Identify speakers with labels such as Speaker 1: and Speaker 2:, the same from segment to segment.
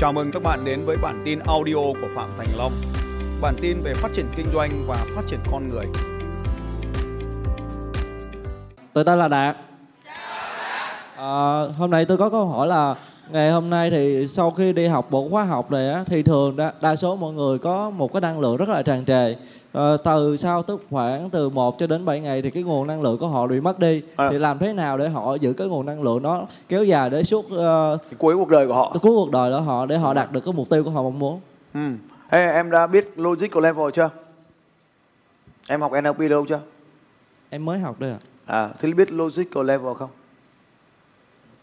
Speaker 1: Chào mừng các bạn đến với bản tin audio của Phạm Thành Long. Bản tin về phát triển kinh doanh và phát triển con người.
Speaker 2: Tôi tên là Đạt. À, hôm nay tôi có câu hỏi là ngày hôm nay thì sau khi đi học bộ khóa học này á, thì thường đa, đa số mọi người có một cái năng lượng rất là tràn trề. À, từ sau tức khoảng từ 1 cho đến 7 ngày thì cái nguồn năng lượng của họ bị mất đi.
Speaker 3: À.
Speaker 2: Thì làm thế nào để họ giữ cái nguồn năng lượng đó kéo dài đến suốt uh,
Speaker 3: cuối cuộc đời của họ.
Speaker 2: cuối cuộc đời đó họ để họ đạt được cái mục tiêu của họ mong muốn.
Speaker 3: Ừ. Ê, em đã biết logical level chưa? Em học NLP đâu chưa?
Speaker 2: Em mới học đây ạ.
Speaker 3: À, thế biết logical level không?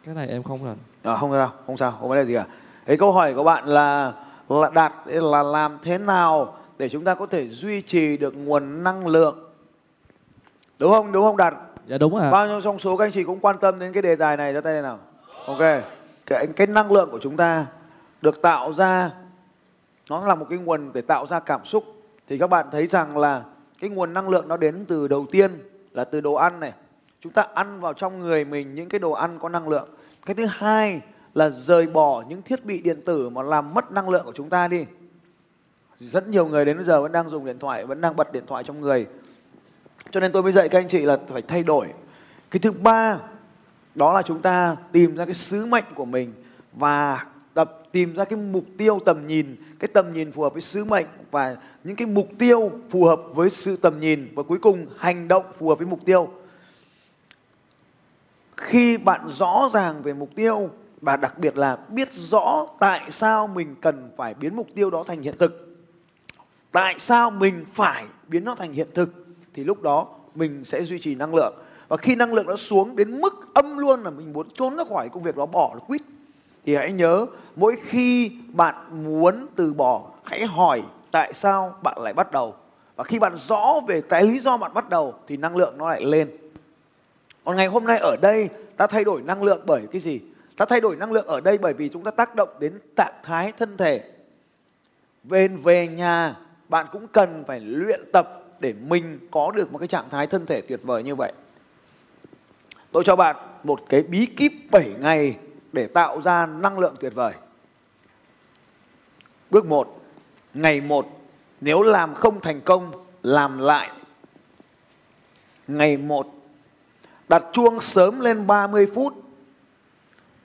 Speaker 2: Cái này em không rành.
Speaker 3: À, không sao, không sao, không vấn đề gì cả. Thế câu hỏi của bạn là là đạt là làm thế nào để chúng ta có thể duy trì được nguồn năng lượng? Đúng không? Đúng không Đạt?
Speaker 2: Dạ đúng ạ.
Speaker 3: Bao nhiêu trong số các anh chị cũng quan tâm đến cái đề tài này ra tay nào? Ok. Cái, cái năng lượng của chúng ta được tạo ra nó là một cái nguồn để tạo ra cảm xúc thì các bạn thấy rằng là cái nguồn năng lượng nó đến từ đầu tiên là từ đồ ăn này chúng ta ăn vào trong người mình những cái đồ ăn có năng lượng cái thứ hai là rời bỏ những thiết bị điện tử mà làm mất năng lượng của chúng ta đi. Rất nhiều người đến bây giờ vẫn đang dùng điện thoại, vẫn đang bật điện thoại trong người. Cho nên tôi mới dạy các anh chị là phải thay đổi. Cái thứ ba, đó là chúng ta tìm ra cái sứ mệnh của mình và tập tìm ra cái mục tiêu tầm nhìn. Cái tầm nhìn phù hợp với sứ mệnh và những cái mục tiêu phù hợp với sự tầm nhìn. Và cuối cùng, hành động phù hợp với mục tiêu khi bạn rõ ràng về mục tiêu, và đặc biệt là biết rõ tại sao mình cần phải biến mục tiêu đó thành hiện thực, tại sao mình phải biến nó thành hiện thực, thì lúc đó mình sẽ duy trì năng lượng. Và khi năng lượng nó xuống đến mức âm luôn là mình muốn trốn ra khỏi công việc đó, bỏ nó quýt. Thì hãy nhớ, mỗi khi bạn muốn từ bỏ, hãy hỏi tại sao bạn lại bắt đầu. Và khi bạn rõ về cái lý do bạn bắt đầu, thì năng lượng nó lại lên còn ngày hôm nay ở đây, ta thay đổi năng lượng bởi cái gì? Ta thay đổi năng lượng ở đây bởi vì chúng ta tác động đến trạng thái thân thể. Về về nhà, bạn cũng cần phải luyện tập để mình có được một cái trạng thái thân thể tuyệt vời như vậy. Tôi cho bạn một cái bí kíp 7 ngày để tạo ra năng lượng tuyệt vời. Bước 1 ngày 1 nếu làm không thành công, làm lại. Ngày 1 đặt chuông sớm lên 30 phút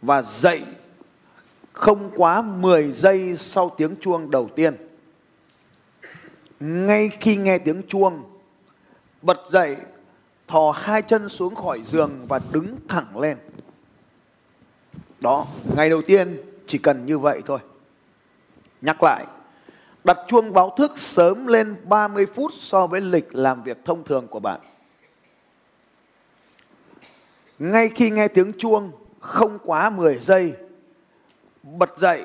Speaker 3: và dậy không quá 10 giây sau tiếng chuông đầu tiên. Ngay khi nghe tiếng chuông, bật dậy, thò hai chân xuống khỏi giường và đứng thẳng lên. Đó, ngày đầu tiên chỉ cần như vậy thôi. Nhắc lại, đặt chuông báo thức sớm lên 30 phút so với lịch làm việc thông thường của bạn. Ngay khi nghe tiếng chuông không quá 10 giây, bật dậy,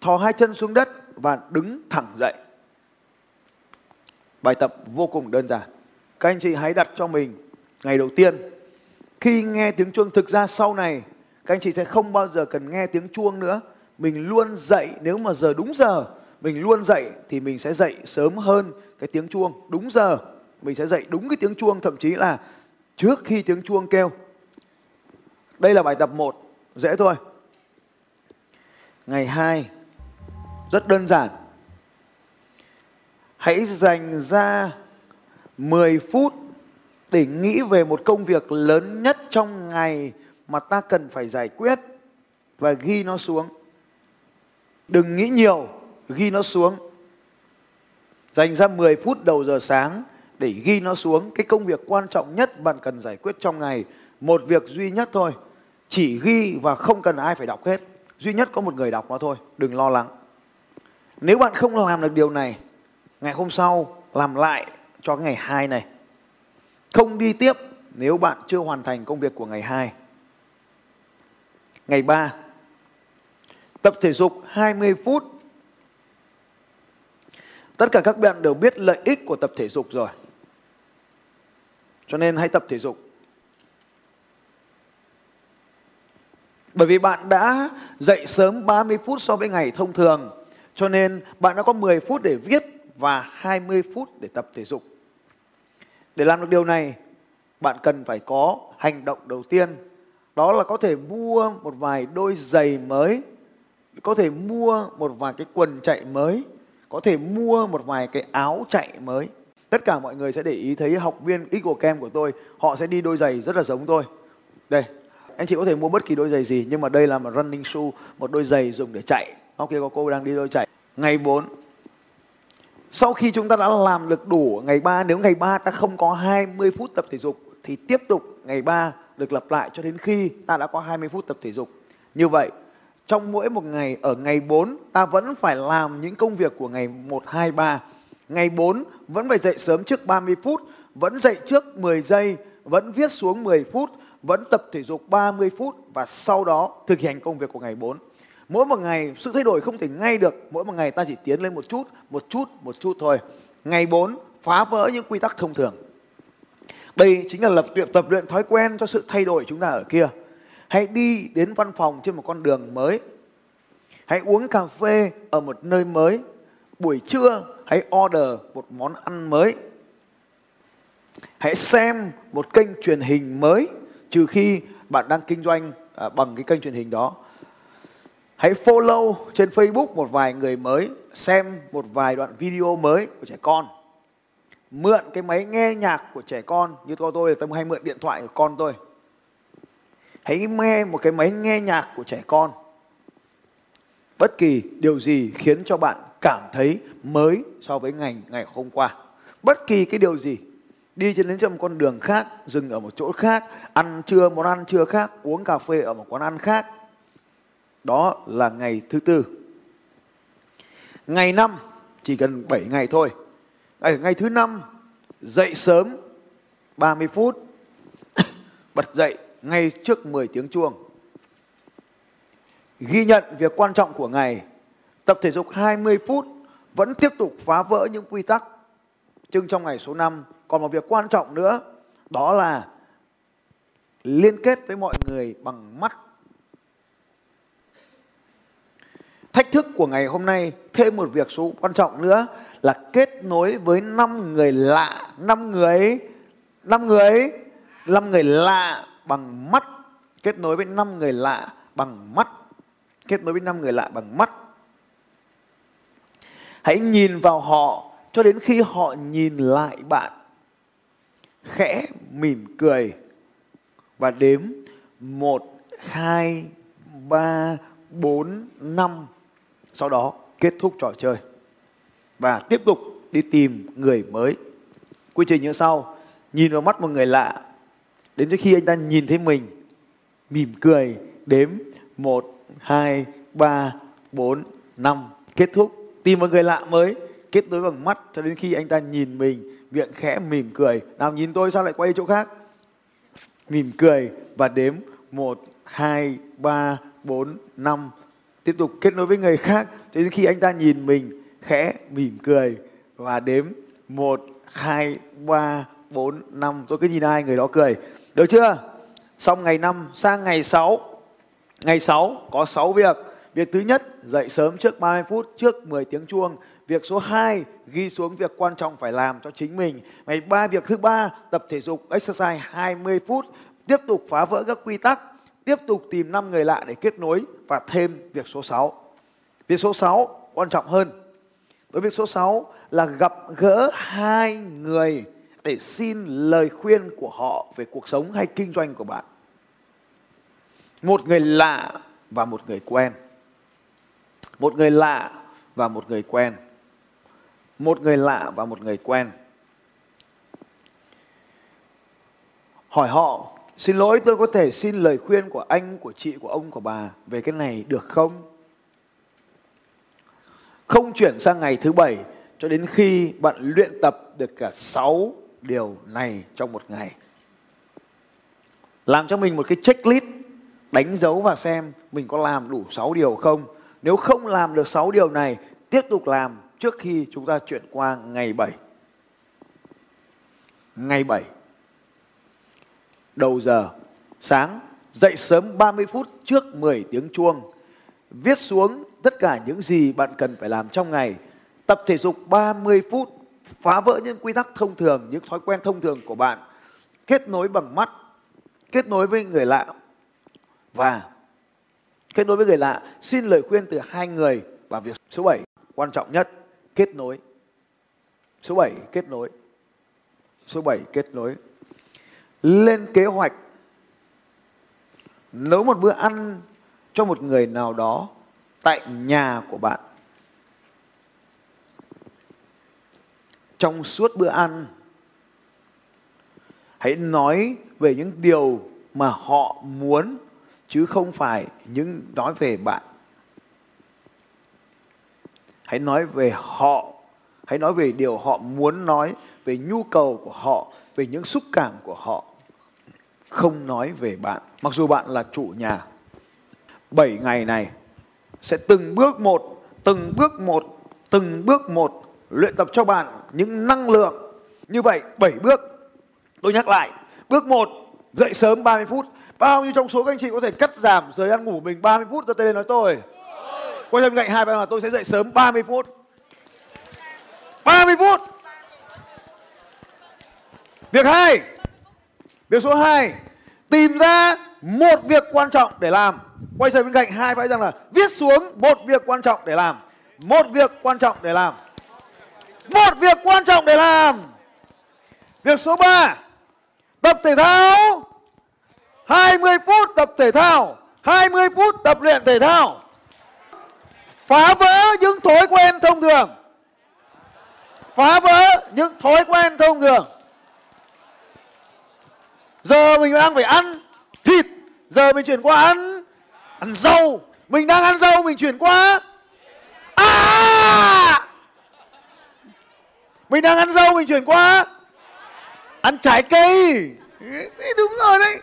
Speaker 3: thò hai chân xuống đất và đứng thẳng dậy. Bài tập vô cùng đơn giản. Các anh chị hãy đặt cho mình ngày đầu tiên. Khi nghe tiếng chuông thực ra sau này các anh chị sẽ không bao giờ cần nghe tiếng chuông nữa. Mình luôn dậy nếu mà giờ đúng giờ, mình luôn dậy thì mình sẽ dậy sớm hơn cái tiếng chuông đúng giờ. Mình sẽ dậy đúng cái tiếng chuông thậm chí là trước khi tiếng chuông kêu. Đây là bài tập 1, dễ thôi. Ngày 2 rất đơn giản. Hãy dành ra 10 phút để nghĩ về một công việc lớn nhất trong ngày mà ta cần phải giải quyết và ghi nó xuống. Đừng nghĩ nhiều, ghi nó xuống. Dành ra 10 phút đầu giờ sáng để ghi nó xuống cái công việc quan trọng nhất bạn cần giải quyết trong ngày. Một việc duy nhất thôi. Chỉ ghi và không cần ai phải đọc hết. Duy nhất có một người đọc nó thôi, đừng lo lắng. Nếu bạn không làm được điều này, ngày hôm sau làm lại cho ngày hai này. Không đi tiếp nếu bạn chưa hoàn thành công việc của ngày hai Ngày ba Tập thể dục 20 phút. Tất cả các bạn đều biết lợi ích của tập thể dục rồi. Cho nên hãy tập thể dục. Bởi vì bạn đã dậy sớm 30 phút so với ngày thông thường. Cho nên bạn đã có 10 phút để viết và 20 phút để tập thể dục. Để làm được điều này, bạn cần phải có hành động đầu tiên. Đó là có thể mua một vài đôi giày mới có thể mua một vài cái quần chạy mới, có thể mua một vài cái áo chạy mới. Tất cả mọi người sẽ để ý thấy học viên Eagle Camp của tôi, họ sẽ đi đôi giày rất là giống tôi. Đây, anh chị có thể mua bất kỳ đôi giày gì nhưng mà đây là một running shoe, một đôi giày dùng để chạy. Hôm kia có cô đang đi đôi chạy. Ngày 4, sau khi chúng ta đã làm được đủ ngày 3, nếu ngày 3 ta không có 20 phút tập thể dục thì tiếp tục ngày 3 được lặp lại cho đến khi ta đã có 20 phút tập thể dục. Như vậy, trong mỗi một ngày ở ngày 4 ta vẫn phải làm những công việc của ngày 1, 2, 3. Ngày 4 vẫn phải dậy sớm trước 30 phút, vẫn dậy trước 10 giây, vẫn viết xuống 10 phút, vẫn tập thể dục 30 phút và sau đó thực hiện công việc của ngày 4. Mỗi một ngày sự thay đổi không thể ngay được, mỗi một ngày ta chỉ tiến lên một chút, một chút, một chút thôi. Ngày 4 phá vỡ những quy tắc thông thường. Đây chính là lập luyện tập luyện thói quen cho sự thay đổi chúng ta ở kia. Hãy đi đến văn phòng trên một con đường mới. Hãy uống cà phê ở một nơi mới. Buổi trưa hãy order một món ăn mới. Hãy xem một kênh truyền hình mới trừ khi bạn đang kinh doanh à, bằng cái kênh truyền hình đó. Hãy follow trên Facebook một vài người mới, xem một vài đoạn video mới của trẻ con. Mượn cái máy nghe nhạc của trẻ con, như tôi tôi tôi hay mượn điện thoại của con tôi. Hãy nghe một cái máy nghe nhạc của trẻ con. Bất kỳ điều gì khiến cho bạn cảm thấy mới so với ngày ngày hôm qua. Bất kỳ cái điều gì đi trên đến một con đường khác, dừng ở một chỗ khác, ăn trưa món ăn trưa khác, uống cà phê ở một quán ăn khác. Đó là ngày thứ tư. Ngày năm chỉ cần 7 ngày thôi. Ở ngày thứ năm dậy sớm 30 phút bật dậy ngay trước 10 tiếng chuông. Ghi nhận việc quan trọng của ngày, tập thể dục 20 phút vẫn tiếp tục phá vỡ những quy tắc. Nhưng trong ngày số 5 còn một việc quan trọng nữa, đó là liên kết với mọi người bằng mắt. Thách thức của ngày hôm nay thêm một việc số quan trọng nữa là kết nối với năm người lạ, năm người, năm người, năm người lạ bằng mắt, kết nối với năm người lạ bằng mắt, kết nối với năm người lạ bằng mắt. Hãy nhìn vào họ cho đến khi họ nhìn lại bạn khẽ, mỉm cười và đếm một, hai, ba, bốn, năm. Sau đó kết thúc trò chơi và tiếp tục đi tìm người mới. Quy trình như sau, nhìn vào mắt một người lạ, đến khi anh ta nhìn thấy mình, mỉm cười, đếm một, hai, ba, bốn, năm. Kết thúc, tìm một người lạ mới, kết nối bằng mắt cho đến khi anh ta nhìn mình miệng khẽ mỉm cười. Nào nhìn tôi sao lại quay chỗ khác? Mỉm cười và đếm một, hai, ba, bốn, năm. Tiếp tục kết nối với người khác cho đến khi anh ta nhìn mình khẽ mỉm cười và đếm một, hai, ba, bốn, năm. Tôi cứ nhìn ai người đó cười. Được chưa? Xong ngày năm sang ngày sáu Ngày sáu có sáu việc. Việc thứ nhất, dậy sớm trước 30 phút, trước 10 tiếng chuông. Việc số 2, ghi xuống việc quan trọng phải làm cho chính mình. Ngày ba việc thứ ba, tập thể dục exercise 20 phút, tiếp tục phá vỡ các quy tắc, tiếp tục tìm năm người lạ để kết nối và thêm việc số 6. Việc số 6 quan trọng hơn. Với việc số 6 là gặp gỡ hai người để xin lời khuyên của họ về cuộc sống hay kinh doanh của bạn. Một người lạ và một người quen. Một người lạ và một người quen một người lạ và một người quen. Hỏi họ xin lỗi tôi có thể xin lời khuyên của anh của chị của ông của bà về cái này được không? Không chuyển sang ngày thứ bảy cho đến khi bạn luyện tập được cả sáu điều này trong một ngày. Làm cho mình một cái checklist đánh dấu và xem mình có làm đủ 6 điều không. Nếu không làm được 6 điều này, tiếp tục làm trước khi chúng ta chuyển qua ngày 7. Ngày 7. Đầu giờ, sáng, dậy sớm 30 phút trước 10 tiếng chuông. Viết xuống tất cả những gì bạn cần phải làm trong ngày. Tập thể dục 30 phút, phá vỡ những quy tắc thông thường, những thói quen thông thường của bạn. Kết nối bằng mắt, kết nối với người lạ. Và kết nối với người lạ xin lời khuyên từ hai người và việc số 7 quan trọng nhất kết nối. Số 7 kết nối. Số 7 kết nối. Lên kế hoạch. Nấu một bữa ăn cho một người nào đó tại nhà của bạn. Trong suốt bữa ăn, hãy nói về những điều mà họ muốn, chứ không phải những nói về bạn hãy nói về họ. Hãy nói về điều họ muốn nói, về nhu cầu của họ, về những xúc cảm của họ. Không nói về bạn. Mặc dù bạn là chủ nhà. 7 ngày này sẽ từng bước một, từng bước một, từng bước một luyện tập cho bạn những năng lượng. Như vậy 7 bước. Tôi nhắc lại, bước 1 dậy sớm 30 phút. Bao nhiêu trong số các anh chị có thể cắt giảm giờ ăn ngủ mình 30 phút? Tôi lên nói tôi quay sang cạnh hai bạn là tôi sẽ dậy sớm 30 phút. 30 phút. Việc hai. Việc số 2 tìm ra một việc quan trọng để làm. Quay sang bên cạnh hai phải rằng là viết xuống một việc quan trọng để làm. Một việc quan trọng để làm. Một việc quan trọng để làm. Việc số 3 tập thể thao. 20 phút tập thể thao. 20 phút tập luyện thể thao phá vỡ những thói quen thông thường. Phá vỡ những thói quen thông thường. Giờ mình đang phải ăn thịt. Giờ mình chuyển qua ăn ăn rau. Mình đang ăn rau, mình chuyển qua à mình đang ăn rau, mình chuyển qua ăn trái cây. Đúng rồi đấy.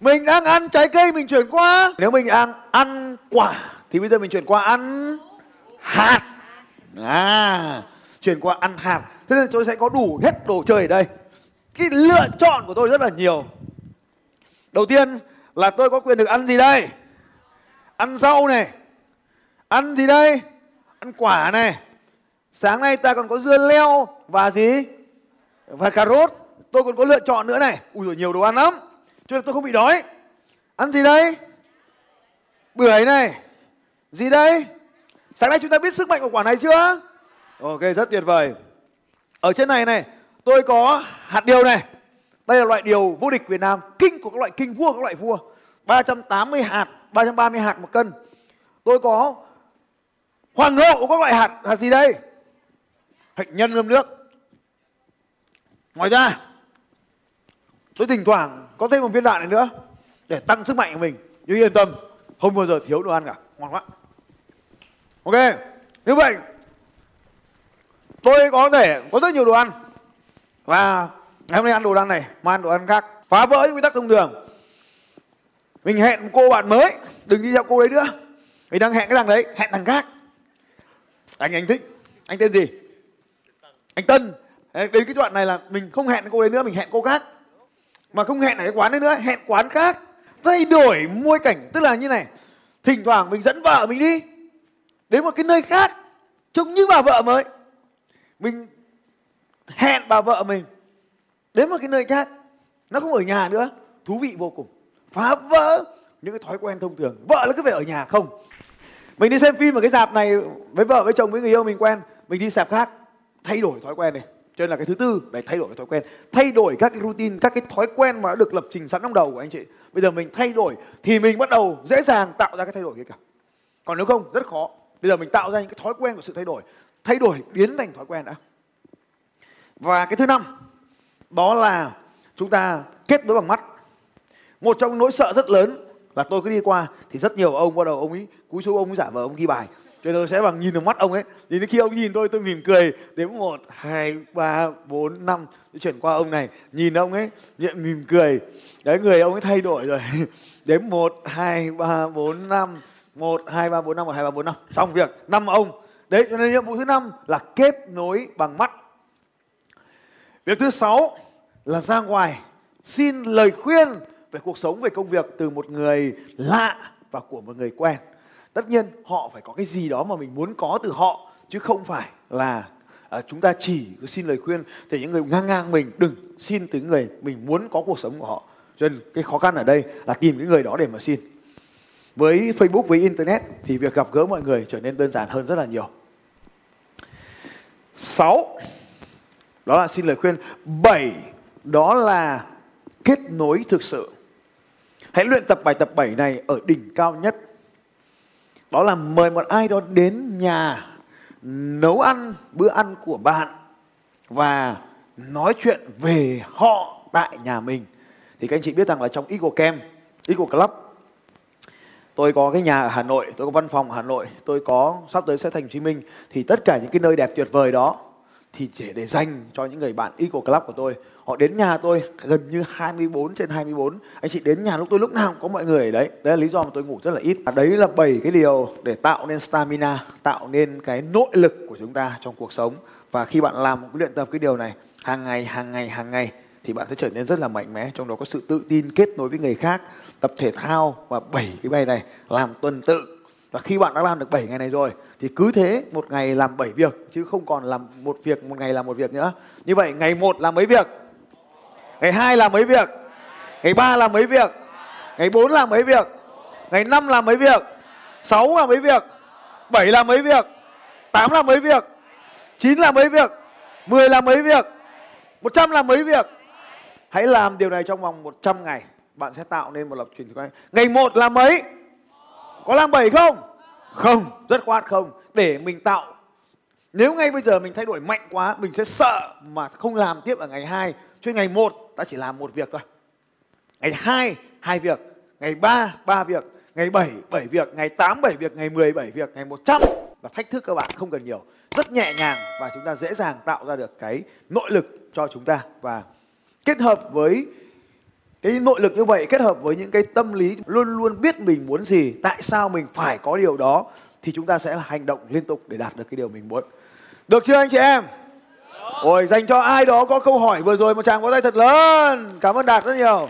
Speaker 3: Mình đang ăn trái cây, mình chuyển qua. Nếu mình đang ăn quả thì bây giờ mình chuyển qua ăn hạt. À chuyển qua ăn hạt. Thế nên tôi sẽ có đủ hết đồ chơi ở đây. Cái lựa chọn của tôi rất là nhiều. Đầu tiên là tôi có quyền được ăn gì đây? Ăn rau này. Ăn gì đây? Ăn quả này. Sáng nay ta còn có dưa leo và gì? Và cà rốt. Tôi còn có lựa chọn nữa này. Ui rồi nhiều đồ ăn lắm. Cho nên tôi không bị đói. Ăn gì đây? Bưởi này gì đây? Sáng nay chúng ta biết sức mạnh của quả này chưa? Ok, rất tuyệt vời. Ở trên này này, tôi có hạt điều này. Đây là loại điều vô địch Việt Nam. Kinh của các loại kinh, vua các loại vua. 380 hạt 330 hạt một cân. Tôi có hoàng hậu của các loại hạt hạt gì đây? Hạnh nhân ngâm nước. Ngoài ra, tôi thỉnh thoảng có thêm một viên đạn này nữa để tăng sức mạnh của mình. Nhưng yên tâm, không bao giờ thiếu đồ ăn cả. Ngon quá ok, như vậy, tôi có thể có rất nhiều đồ ăn. Và ngày hôm nay ăn đồ ăn này, mà ăn đồ ăn khác, phá vỡ những quy tắc thông thường. Mình hẹn một cô bạn mới, đừng đi theo cô đấy nữa. Mình đang hẹn cái thằng đấy, hẹn thằng khác. Anh anh thích, anh tên gì? Anh tân. Đến cái đoạn này là mình không hẹn cô đấy nữa, mình hẹn cô khác. Mà không hẹn ở cái quán đấy nữa, hẹn quán khác. Thay đổi môi cảnh, tức là như này. Thỉnh thoảng mình dẫn vợ mình đi đến một cái nơi khác, trông như bà vợ mới. Mình hẹn bà vợ mình đến một cái nơi khác, nó không ở nhà nữa. Thú vị vô cùng. Phá vỡ những cái thói quen thông thường. Vợ nó cứ phải ở nhà không? Mình đi xem phim ở cái dạp này với vợ, với chồng, với người yêu mình quen. Mình đi dạp khác, thay đổi thói quen này. Cho nên là cái thứ tư, để thay đổi cái thói quen. Thay đổi các cái routine, các cái thói quen mà đã được lập trình sẵn trong đầu của anh chị. Bây giờ mình thay đổi thì mình bắt đầu dễ dàng tạo ra cái thay đổi kia cả. Còn nếu không, rất khó bây giờ mình tạo ra những cái thói quen của sự thay đổi. Thay đổi biến thành thói quen đã. Và cái thứ năm, đó là chúng ta kết nối bằng mắt. Một trong nỗi sợ rất lớn là tôi cứ đi qua thì rất nhiều ông bắt đầu ông ấy, cúi xuống ông ấy giả vờ ông ghi bài. Cho nên tôi sẽ bằng nhìn vào mắt ông ấy. Thì khi ông nhìn tôi tôi mỉm cười. Đến một, hai, ba, bốn, năm. Tôi chuyển qua ông này, nhìn ông ấy nhận mỉm cười. Đấy, người ông ấy thay đổi rồi. Đến một, hai, ba, bốn, năm một hai ba bốn năm một hai ba bốn năm. Xong việc. Năm ông. Đấy cho nên nhiệm vụ thứ năm là kết nối bằng mắt. Việc thứ sáu là ra ngoài xin lời khuyên về cuộc sống về công việc từ một người lạ và của một người quen. Tất nhiên họ phải có cái gì đó mà mình muốn có từ họ chứ không phải là à, chúng ta chỉ xin lời khuyên từ những người ngang ngang mình đừng xin từ người mình muốn có cuộc sống của họ. Cho nên cái khó khăn ở đây là tìm cái người đó để mà xin với Facebook với internet thì việc gặp gỡ mọi người trở nên đơn giản hơn rất là nhiều. 6 đó là xin lời khuyên. 7 đó là kết nối thực sự. Hãy luyện tập bài tập 7 này ở đỉnh cao nhất. Đó là mời một ai đó đến nhà nấu ăn bữa ăn của bạn và nói chuyện về họ tại nhà mình. Thì các anh chị biết rằng là trong Eagle Camp, Eagle Club tôi có cái nhà ở Hà Nội, tôi có văn phòng ở Hà Nội, tôi có sắp tới sẽ thành Hồ Chí Minh thì tất cả những cái nơi đẹp tuyệt vời đó thì chỉ để dành cho những người bạn Eco Club của tôi. Họ đến nhà tôi gần như 24 trên 24. Anh chị đến nhà lúc tôi lúc nào cũng có mọi người ở đấy. Đấy là lý do mà tôi ngủ rất là ít. À, đấy là bảy cái điều để tạo nên stamina, tạo nên cái nội lực của chúng ta trong cuộc sống. Và khi bạn làm luyện tập cái điều này hàng ngày, hàng ngày, hàng ngày thì bạn sẽ trở nên rất là mạnh mẽ. Trong đó có sự tự tin kết nối với người khác, tập thể thao và bảy cái bài này làm tuần tự. Và khi bạn đã làm được 7 ngày này rồi thì cứ thế một ngày làm 7 việc chứ không còn làm một việc một ngày làm một việc nữa. Như vậy ngày 1 làm mấy việc? Ngày 2 làm mấy việc? Ngày 3 làm mấy việc? Ngày 4 làm mấy việc? Ngày 5 làm mấy việc? 6 làm mấy việc? 7 làm mấy việc? 8 làm mấy việc? 9 làm mấy việc? 10 làm mấy việc? 100 làm mấy việc? Hãy làm điều này trong vòng 100 ngày. Bạn sẽ tạo nên một lập trình thói Ngày 1 là mấy? Có làm 7 không? Không, rất khoát không. Để mình tạo nếu ngay bây giờ mình thay đổi mạnh quá mình sẽ sợ mà không làm tiếp ở ngày 2 cho ngày 1 ta chỉ làm một việc thôi. Ngày 2 hai việc, ngày 3 ba việc, ngày 7 7 việc, ngày 8 7 việc, ngày 10 7 việc, ngày 100 và thách thức các bạn không cần nhiều. Rất nhẹ nhàng và chúng ta dễ dàng tạo ra được cái nội lực cho chúng ta và kết hợp với cái nội lực như vậy kết hợp với những cái tâm lý luôn luôn biết mình muốn gì, tại sao mình phải có điều đó, thì chúng ta sẽ là hành động liên tục để đạt được cái điều mình muốn. Được chưa anh chị em? Ôi, dành cho ai đó có câu hỏi vừa rồi, một tràng vỗ tay thật lớn. Cảm ơn đạt rất nhiều.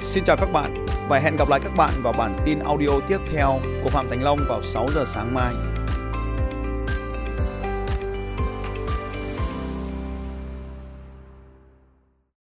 Speaker 1: Xin chào các bạn và hẹn gặp lại các bạn vào bản tin audio tiếp theo của Phạm Thành Long vào 6 giờ sáng mai.